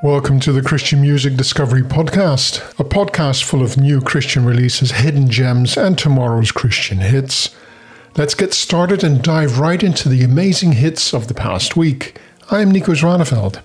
Welcome to the Christian Music Discovery Podcast, a podcast full of new Christian releases, hidden gems, and tomorrow's Christian hits. Let's get started and dive right into the amazing hits of the past week. I'm Nico Zwaneveld.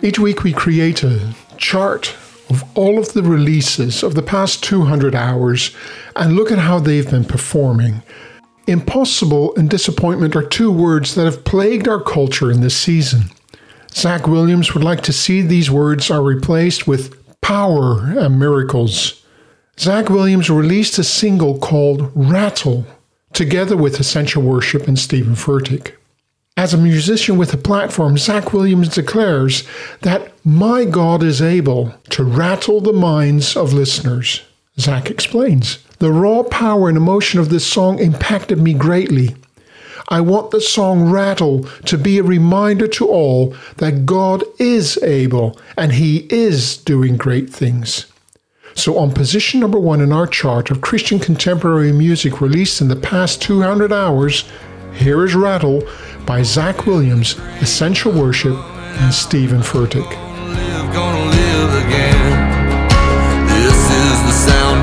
Each week we create a chart of all of the releases of the past 200 hours and look at how they've been performing. Impossible and disappointment are two words that have plagued our culture in this season. Zach Williams would like to see these words are replaced with power and miracles. Zach Williams released a single called Rattle together with Essential Worship and Steven Furtick. As a musician with a platform, Zach Williams declares that my God is able to rattle the minds of listeners. Zach explains The raw power and emotion of this song impacted me greatly. I want the song Rattle to be a reminder to all that God is able and He is doing great things. So, on position number one in our chart of Christian contemporary music released in the past 200 hours, here is Rattle by Zach Williams, Essential Worship, and Steven Furtick.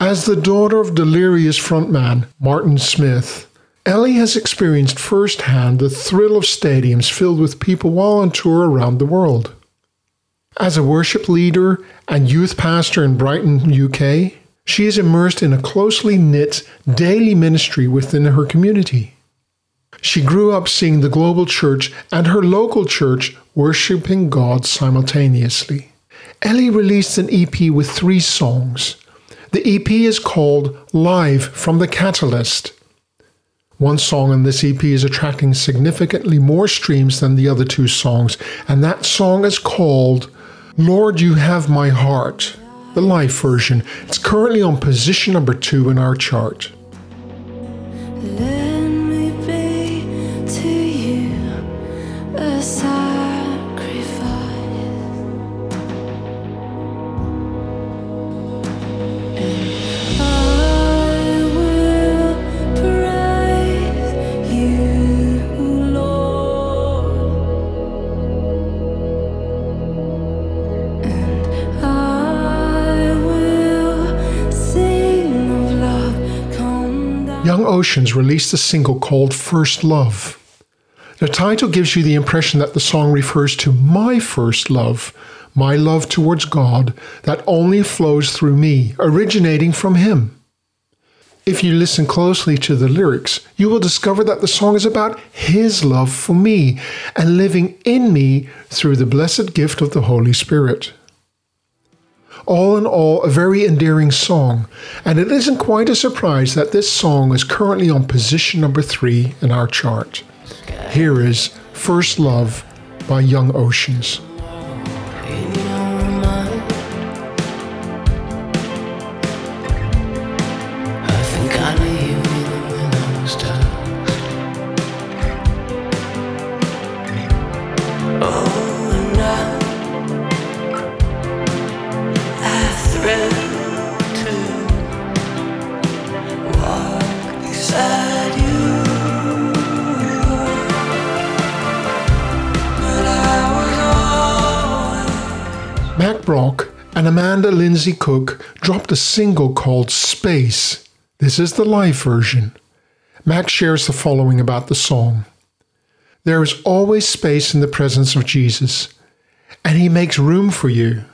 As the daughter of delirious frontman Martin Smith, Ellie has experienced firsthand the thrill of stadiums filled with people while on tour around the world. As a worship leader and youth pastor in Brighton, UK, she is immersed in a closely knit daily ministry within her community. She grew up seeing the global church and her local church worshiping God simultaneously. Ellie released an EP with three songs. The EP is called Live from the Catalyst. One song on this EP is attracting significantly more streams than the other two songs, and that song is called Lord, You Have My Heart, the live version. It's currently on position number two in our chart. Released a single called First Love. The title gives you the impression that the song refers to my first love, my love towards God that only flows through me, originating from Him. If you listen closely to the lyrics, you will discover that the song is about His love for me and living in me through the blessed gift of the Holy Spirit. All in all, a very endearing song, and it isn't quite a surprise that this song is currently on position number three in our chart. Here is First Love by Young Oceans. Dropped a single called Space. This is the live version. Mack shares the following about the song There is always space in the presence of Jesus, and He makes room for you.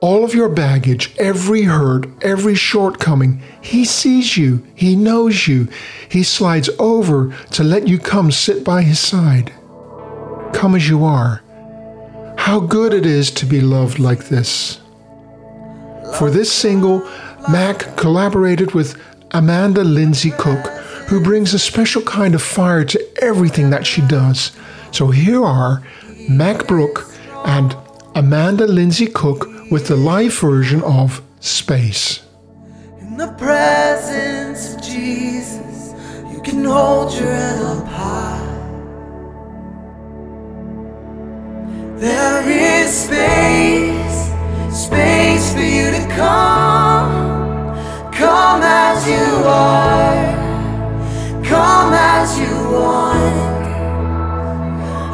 All of your baggage, every hurt, every shortcoming, He sees you, He knows you. He slides over to let you come sit by His side. Come as you are how good it is to be loved like this. For this single, Mack collaborated with Amanda Lindsey Cook, who brings a special kind of fire to everything that she does. So here are Mack Brock and Amanda Lindsey Cook with the live version of Space. In the presence of Jesus, you can hold your head up high. There is space, space for you come. Come as you are, come as you want.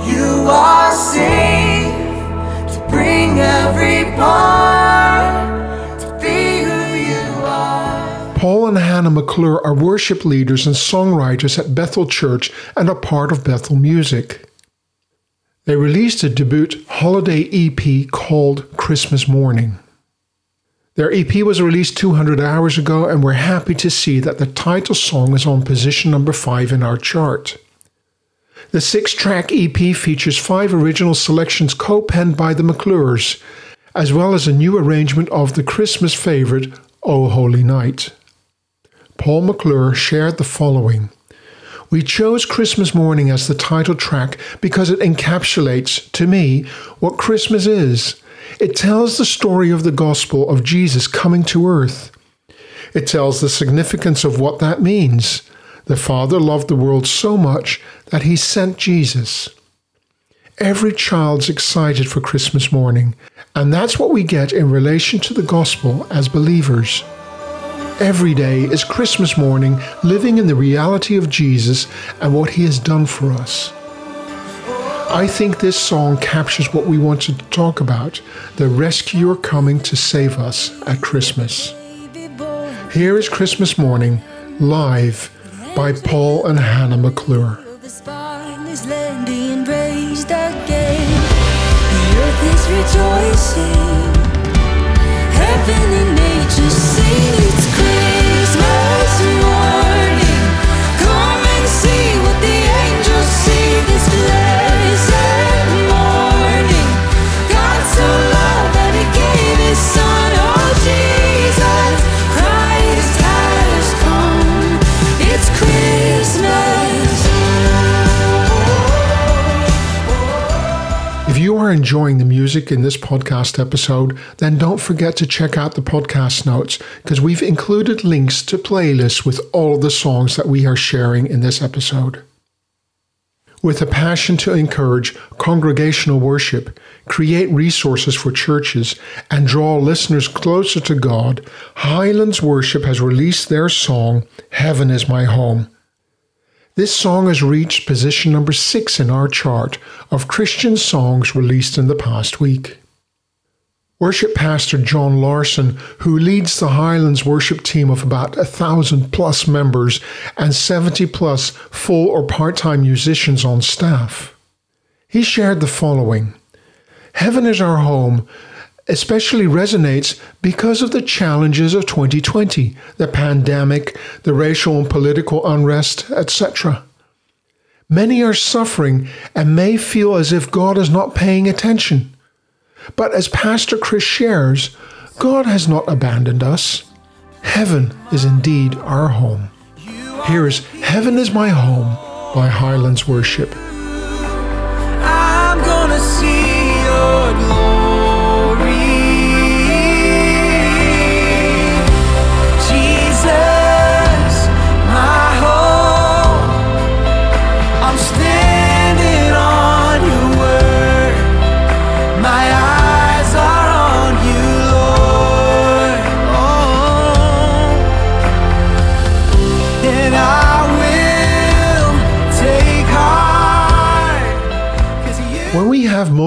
You are safe to bring every part to be who you are. Paul and Hannah McClure are worship leaders and songwriters at Bethel Church and are part of Bethel Music. They released a debut holiday EP called Christmas Morning. Their EP was released 200 hours ago, and we're happy to see that the title song is on position number 5 in our chart. The six track EP features five original selections co penned by the McClures, as well as a new arrangement of the Christmas favourite, O oh Holy Night. Paul McClure shared the following. We chose Christmas Morning as the title track because it encapsulates, to me, what Christmas is. It tells the story of the gospel of Jesus coming to earth. It tells the significance of what that means. The Father loved the world so much that he sent Jesus. Every child's excited for Christmas morning, and that's what we get in relation to the gospel as believers. Every day is Christmas morning, living in the reality of Jesus and what he has done for us. I think this song captures what we wanted to talk about the rescuer coming to save us at Christmas. Here is Christmas Morning, live by Paul and Hannah McClure. Rejoicing. Heaven and nature sing. Enjoying the music in this podcast episode, then don't forget to check out the podcast notes because we've included links to playlists with all the songs that we are sharing in this episode. With a passion to encourage congregational worship, create resources for churches, and draw listeners closer to God, Highlands Worship has released their song, Heaven is My Home. This song has reached position number six in our chart of Christian songs released in the past week. Worship Pastor John Larson, who leads the Highlands worship team of about a thousand plus members and 70 plus full or part time musicians on staff. He shared the following Heaven is our home especially resonates because of the challenges of 2020, the pandemic, the racial and political unrest, etc. Many are suffering and may feel as if God is not paying attention. But as Pastor Chris shares, God has not abandoned us. Heaven is indeed our home. Here is Heaven is My Home by Highlands Worship.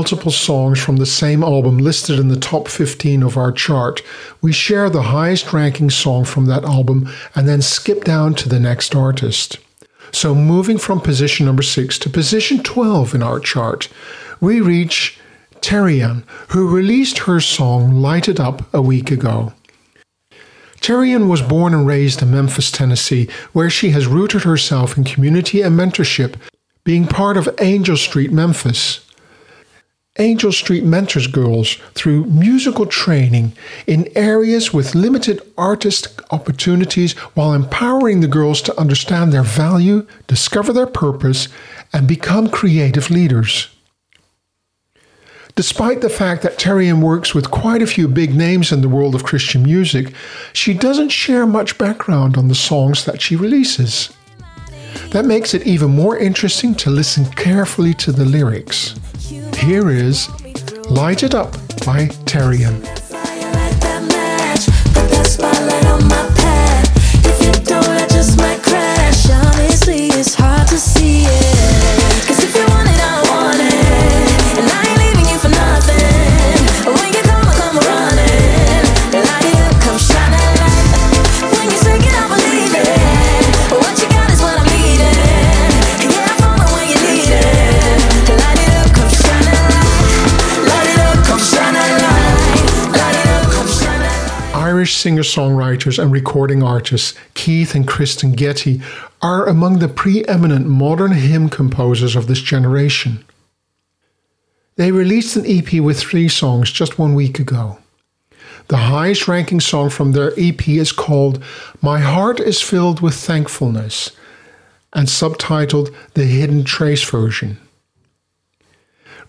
Multiple songs from the same album listed in the top 15 of our chart, we share the highest ranking song from that album and then skip down to the next artist. So, moving from position number 6 to position 12 in our chart, we reach Terrian, who released her song Light It Up a week ago. Terrian was born and raised in Memphis, Tennessee, where she has rooted herself in community and mentorship, being part of Angel Street Memphis. Angel Street mentors girls through musical training in areas with limited artist opportunities while empowering the girls to understand their value, discover their purpose, and become creative leaders. Despite the fact that Terry-Ann works with quite a few big names in the world of Christian music, she doesn't share much background on the songs that she releases. That makes it even more interesting to listen carefully to the lyrics. Here is Light It Up by. Honestly, it's hard to see it. Singer songwriters and recording artists Keith and Kristen Getty are among the preeminent modern hymn composers of this generation. They released an EP with three songs just one week ago. The highest ranking song from their EP is called My Heart is Filled with Thankfulness and subtitled The Hidden Trace Version.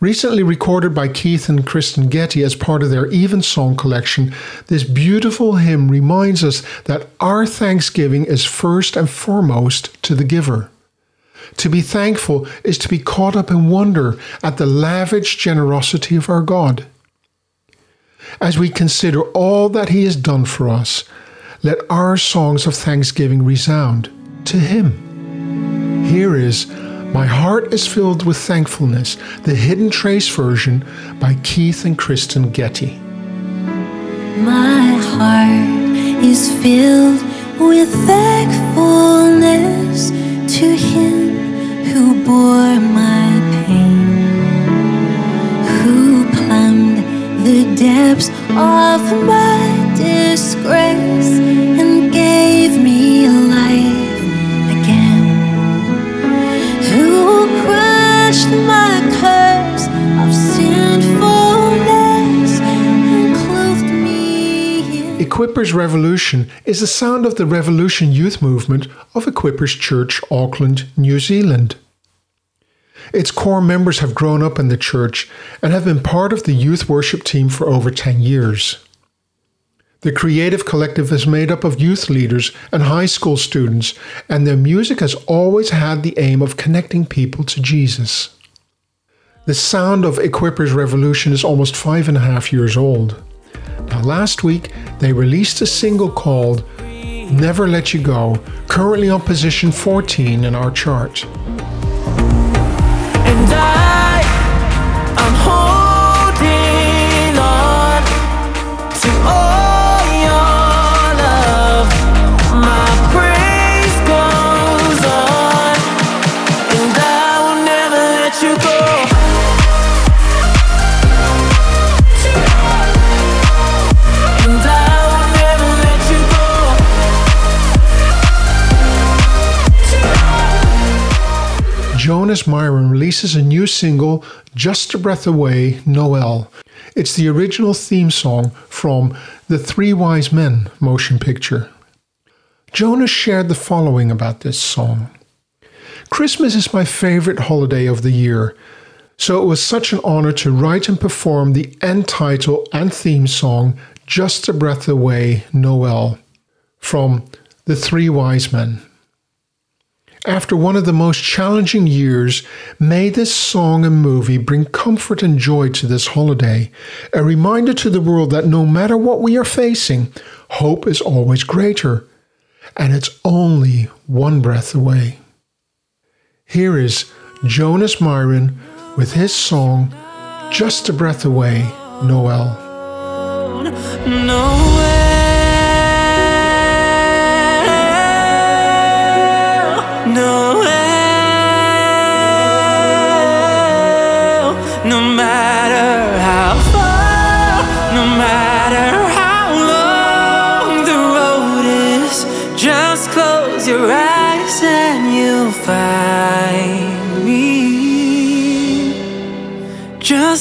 Recently recorded by Keith and Kristen Getty as part of their Evensong collection, this beautiful hymn reminds us that our thanksgiving is first and foremost to the giver. To be thankful is to be caught up in wonder at the lavish generosity of our God. As we consider all that He has done for us, let our songs of thanksgiving resound to Him. Here is My Heart is Filled with Thankfulness, the Hidden Trace version by Keith and Kristen Getty. My heart is filled with thankfulness to Him who bore my pain, who plumbed the depths of my disgrace and gave me life Equippers Revolution is the sound of the Revolution youth movement of Equippers Church, Auckland, New Zealand. Its core members have grown up in the church and have been part of the youth worship team for over 10 years. The creative collective is made up of youth leaders and high school students, and their music has always had the aim of connecting people to Jesus. The sound of Equippers Revolution is almost five and a half years old. Now, last week, they released a single called Never Let You Go, currently on position 14 in our chart. Myrin releases a new single, Just a Breath Away, Noel. It's the original theme song from The Three Wise Men motion picture. Jonas shared the following about this song Christmas is my favorite holiday of the year, so it was such an honor to write and perform the end title and theme song, Just a Breath Away, Noel, from The Three Wise Men. After one of the most challenging years, may this song and movie bring comfort and joy to this holiday, a reminder to the world that no matter what we are facing, hope is always greater, and it's only one breath away. Here is Jonas Myrin with his song, Just a Breath Away, Noel. Noel,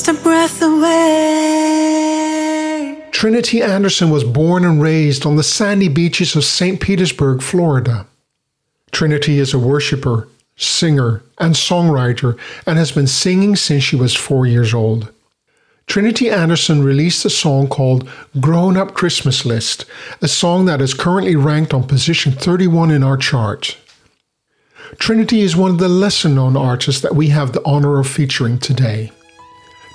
Just a breath away. Trinity Anderson was born and raised on the sandy beaches of St. Petersburg, Florida. Trinity is a worshiper, singer, and songwriter and has been singing since she was four years old. Trinity Anderson released a song called Grown Up Christmas List, a song that is currently ranked on position 31 in our chart. Trinity is one of the lesser known artists that we have the honor of featuring today.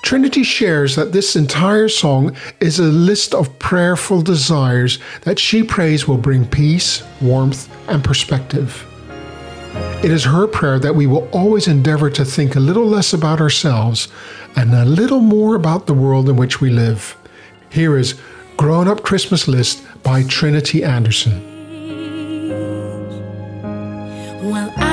Trinity shares that this entire song is a list of prayerful desires that she prays will bring peace, warmth, and perspective. It is her prayer that we will always endeavor to think a little less about ourselves and a little more about the world in which we live. Here is Grown Up Christmas List by Trinity Anderson. Well, I'm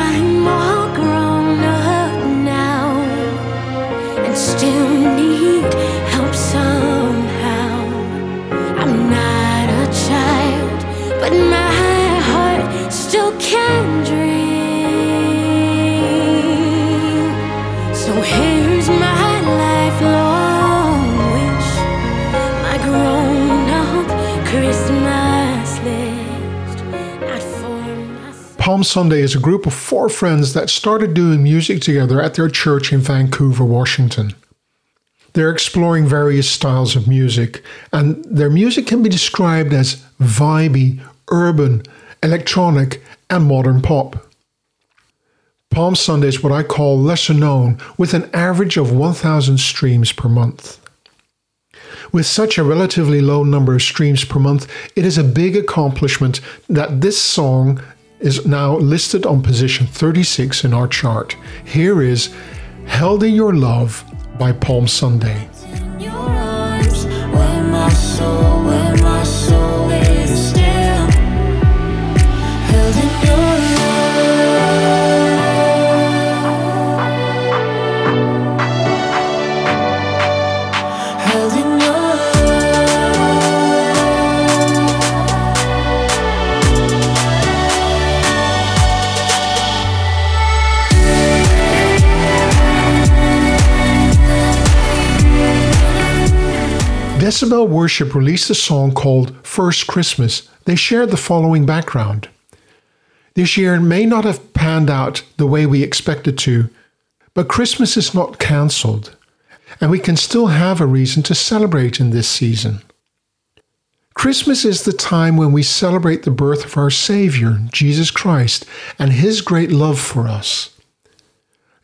Palm Sunday is a group of four friends that started doing music together at their church in Vancouver, Washington. They're exploring various styles of music, and their music can be described as vibey, urban, electronic, and modern pop. Palm Sunday is what I call lesser known, with an average of 1,000 streams per month. With such a relatively low number of streams per month, it is a big accomplishment that this song is now listed on position 36 in our chart. Here is Held in Your Love by Palm Sunday. Decibel Worship released a song called First Christmas. They shared the following background. This year may not have panned out the way we expected to, but Christmas is not cancelled, and we can still have a reason to celebrate in this season. Christmas is the time when we celebrate the birth of our Savior, Jesus Christ, and His great love for us.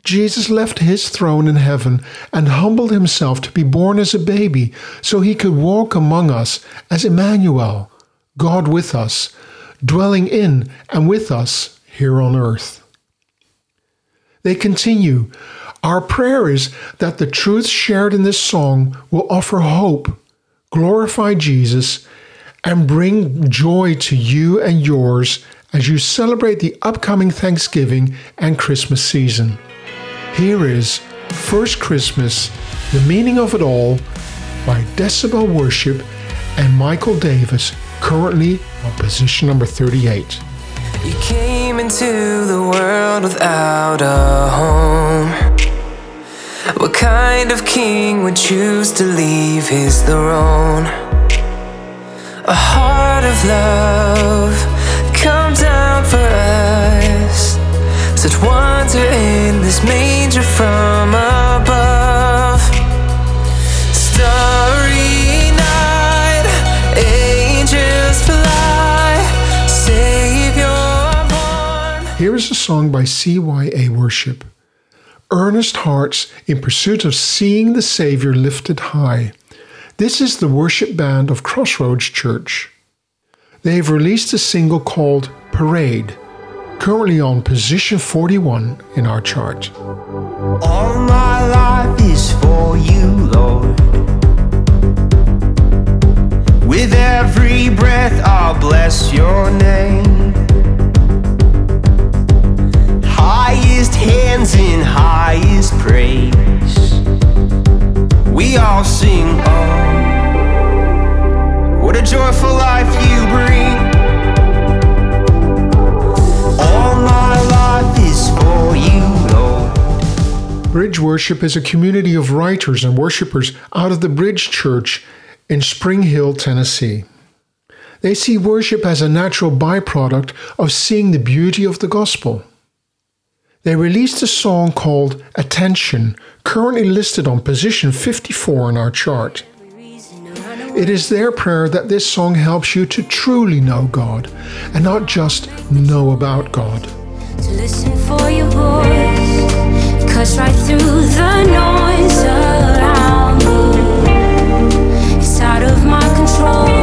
Jesus left his throne in heaven and humbled himself to be born as a baby so he could walk among us as Emmanuel, God with us, dwelling in and with us here on earth. They continue Our prayer is that the truths shared in this song will offer hope, glorify Jesus, and bring joy to you and yours as you celebrate the upcoming Thanksgiving and Christmas season. Here is First Christmas, The Meaning of It All by Decibel Worship and Michael Davis, currently on position number 38. You came into the world without a home. What kind of king would choose to leave his throne? A heart of love, In this manger from above. Starry night, angels fly, Savior born. Here is a song by CYA Worship. Earnest hearts in pursuit of seeing the Savior lifted high. This is the worship band of Crossroads Church. They have released a single called Parade, currently on position 41 in our chart. All my life is for you, Lord. With every breath, I'll bless your name. Highest hands in highest praise. We all sing, Oh, what a joyful life you Worship is a community of writers and worshipers out of the Bridge Church in Spring Hill, Tennessee. They see worship as a natural byproduct of seeing the beauty of the gospel. They released a song called Attention, currently listed on position 54 in our chart. It is their prayer that this song helps you to truly know God and not just know about God. Cuts right through the noise around me. It's out of my control.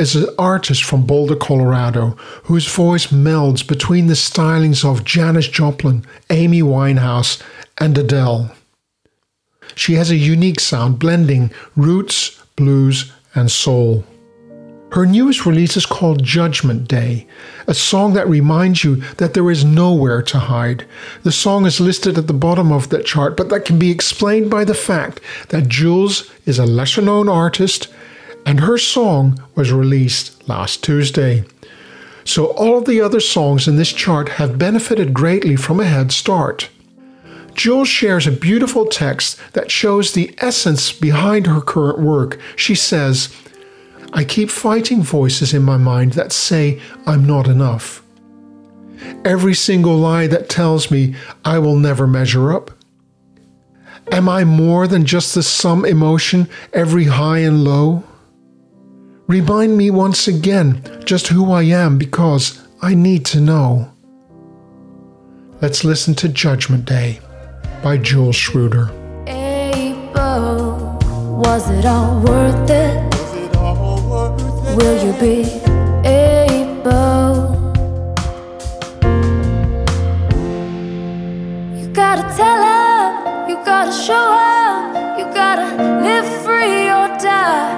Is an artist from Boulder, Colorado, whose voice melds between the stylings of Janis Joplin, Amy Winehouse, and Adele. She has a unique sound blending roots, blues, and soul. Her newest release is called Judgment Day, a song that reminds you that there is nowhere to hide. The song is listed at the bottom of that chart, but that can be explained by the fact that Jules is a lesser known artist and her song was released last Tuesday. So all of the other songs in this chart have benefited greatly from a head start. Jules shares a beautiful text that shows the essence behind her current work. She says, I keep fighting voices in my mind that say I'm not enough. Every single lie that tells me I will never measure up. Am I more than just the sum emotion, every high and low? Remind me once again just who I am because I need to know. Let's listen to Judgment Day by Jules Schroeder. April, was it all worth it? Will you be able? You gotta tell her, you gotta show her, you gotta live free or die.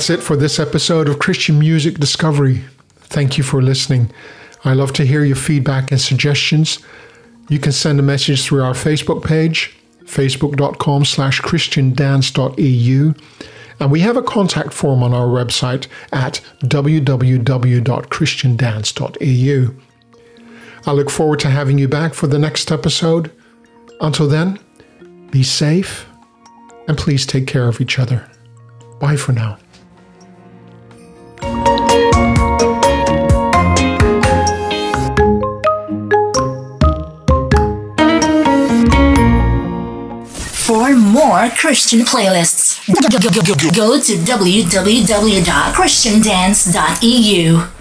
That's it for this episode of Christian Music Discovery. Thank you for listening. I love to hear your feedback and suggestions. You can send a message through our Facebook page, facebook.com slash christiandance.eu. And we have a contact form on our website at www.christiandance.eu. I look forward to having you back for the next episode. Until then, be safe and please take care of each other. Bye for now. For more Christian playlists, go to www.christiandance.eu.